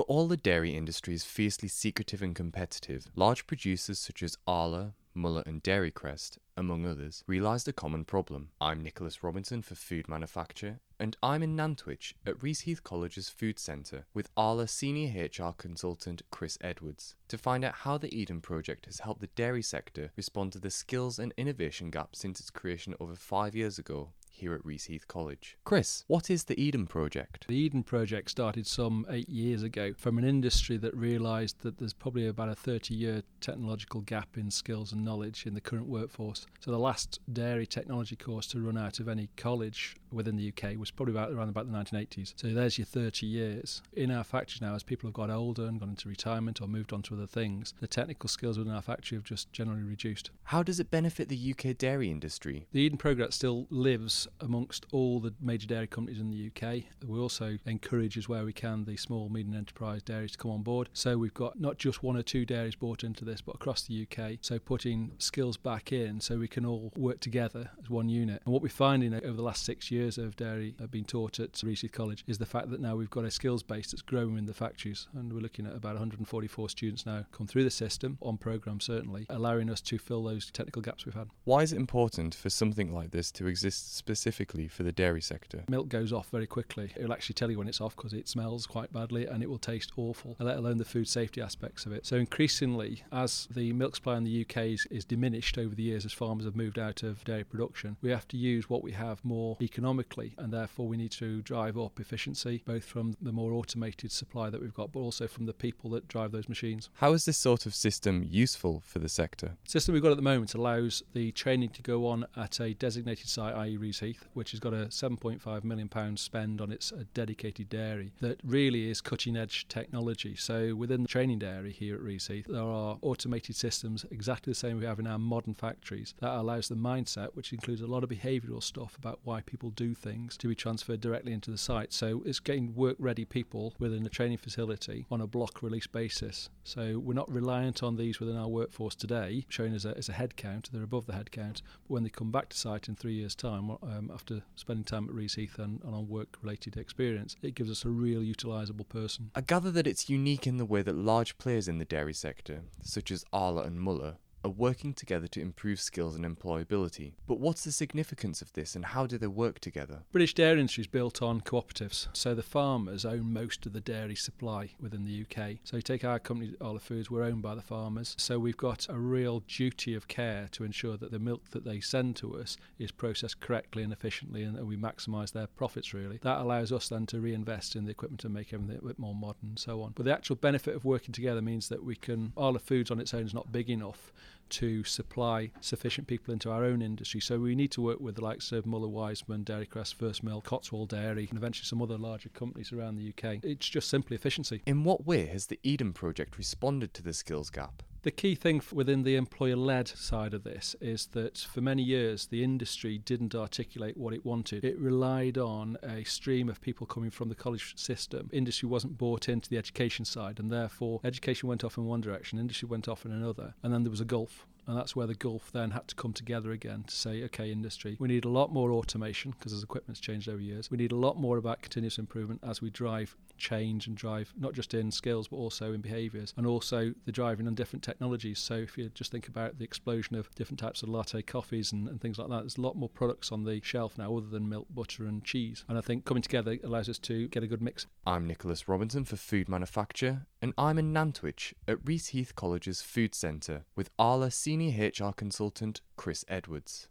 For all the dairy industry is fiercely secretive and competitive, large producers such as Arla, Muller, and Dairy Crest, among others, realised a common problem. I'm Nicholas Robinson for Food Manufacture, and I'm in Nantwich at Reaseheath College's Food Centre with Arla Senior HR Consultant Chris Edwards to find out how the Eden Project has helped the dairy sector respond to the skills and innovation gap since its creation over five years ago here at Reaseheath College. Chris, what is the Eden Project? The Eden Project started some eight years ago from an industry that realised that there's probably about a 30 year technological gap in skills and knowledge in the current workforce. So the last dairy technology course to run out of any college within the UK was probably about around about the 1980s. So there's your 30 years. In our factory now, as people have got older and gone into retirement or moved on to other things, the technical skills within our factory have just generally reduced. How does it benefit the UK dairy industry? The Eden Programme still lives amongst all the major dairy companies in the UK. We also encourage, as where we can, the small, medium enterprise dairies to come on board. So we've got not just one or two dairies brought into this, but across the UK. So putting skills back in so we can all work together as one unit. And what we're finding over the last six years of dairy uh, being taught at Reese College is the fact that now we've got a skills base that's growing in the factories. And we're looking at about 144 students now come through the system, on programme certainly, allowing us to fill those technical gaps we've had. Why is it important for something like this to exist specifically for the dairy sector? Milk goes off very quickly. It'll actually tell you when it's off because it smells quite badly and it will taste awful, let alone the food safety aspects of it. So, increasingly, as the milk supply in the UK is, is diminished over the years as farmers have moved out of dairy production, we have to use what we have more economically and therefore we need to drive up efficiency both from the more automated supply that we've got but also from the people that drive those machines. How is this sort of system useful for the sector? The system we've got at the moment allows the training to go on at a designated site, i.e. Reese Which has got a 7.5 million pounds spend on its uh, dedicated dairy that really is cutting edge technology. So within the training dairy here at Reaseheath, there are automated systems exactly the same we have in our modern factories that allows the mindset, which includes a lot of behavioural stuff about why people do things, to be transferred directly into the site. So it's getting work ready people within the training facility on a block release basis. So we're not reliant on these within our workforce today, showing as a, as a head count. They're above the head count. But when they come back to site in three years' time, um, after spending time at Reaseheath and, and on work related experience, it gives us a real utilisable person. I gather that it's unique in the way that large players in the dairy sector, such as Arla and Muller, are working together to improve skills and employability. But what's the significance of this and how do they work together? British dairy industry is built on cooperatives, so the farmers own most of the dairy supply within the UK. So you take our company, Arla Foods, we're owned by the farmers, so we've got a real duty of care to ensure that the milk that they send to us is processed correctly and efficiently and, we maximise their profits really. That allows us then to reinvest in the equipment and make everything a bit more modern and so on. But the actual benefit of working together means that we can, Arla Foods on its own is not big enough to supply sufficient people into our own industry. So we need to work with the likes of Muller Wiseman, Dairy Crest, First Milk, Cotswold Dairy, and eventually some other larger companies around the UK. It's just simply efficiency. In what way has the Eden Project responded to the skills gap? The key thing within the employer led side of this is that for many years the industry didn't articulate what it wanted. It relied on a stream of people coming from the college system. Industry wasn't bought into the education side, and therefore education went off in one direction, industry went off in another, and then there was a gulf. And that's where the Gulf then had to come together again to say, okay, industry, we need a lot more automation because as equipment's changed over years. We need a lot more about continuous improvement as we drive change and drive not just in skills but also in behaviours and also the driving on different technologies. So if you just think about the explosion of different types of latte coffees and, and things like that, there's a lot more products on the shelf now other than milk, butter and cheese. And I think coming together allows us to get a good mix. I'm Nicholas Robinson for Food Manufacture and I'm in Nantwich at Reaseheath College's Food Centre with Arla Senior HR Consultant Chris Edwards.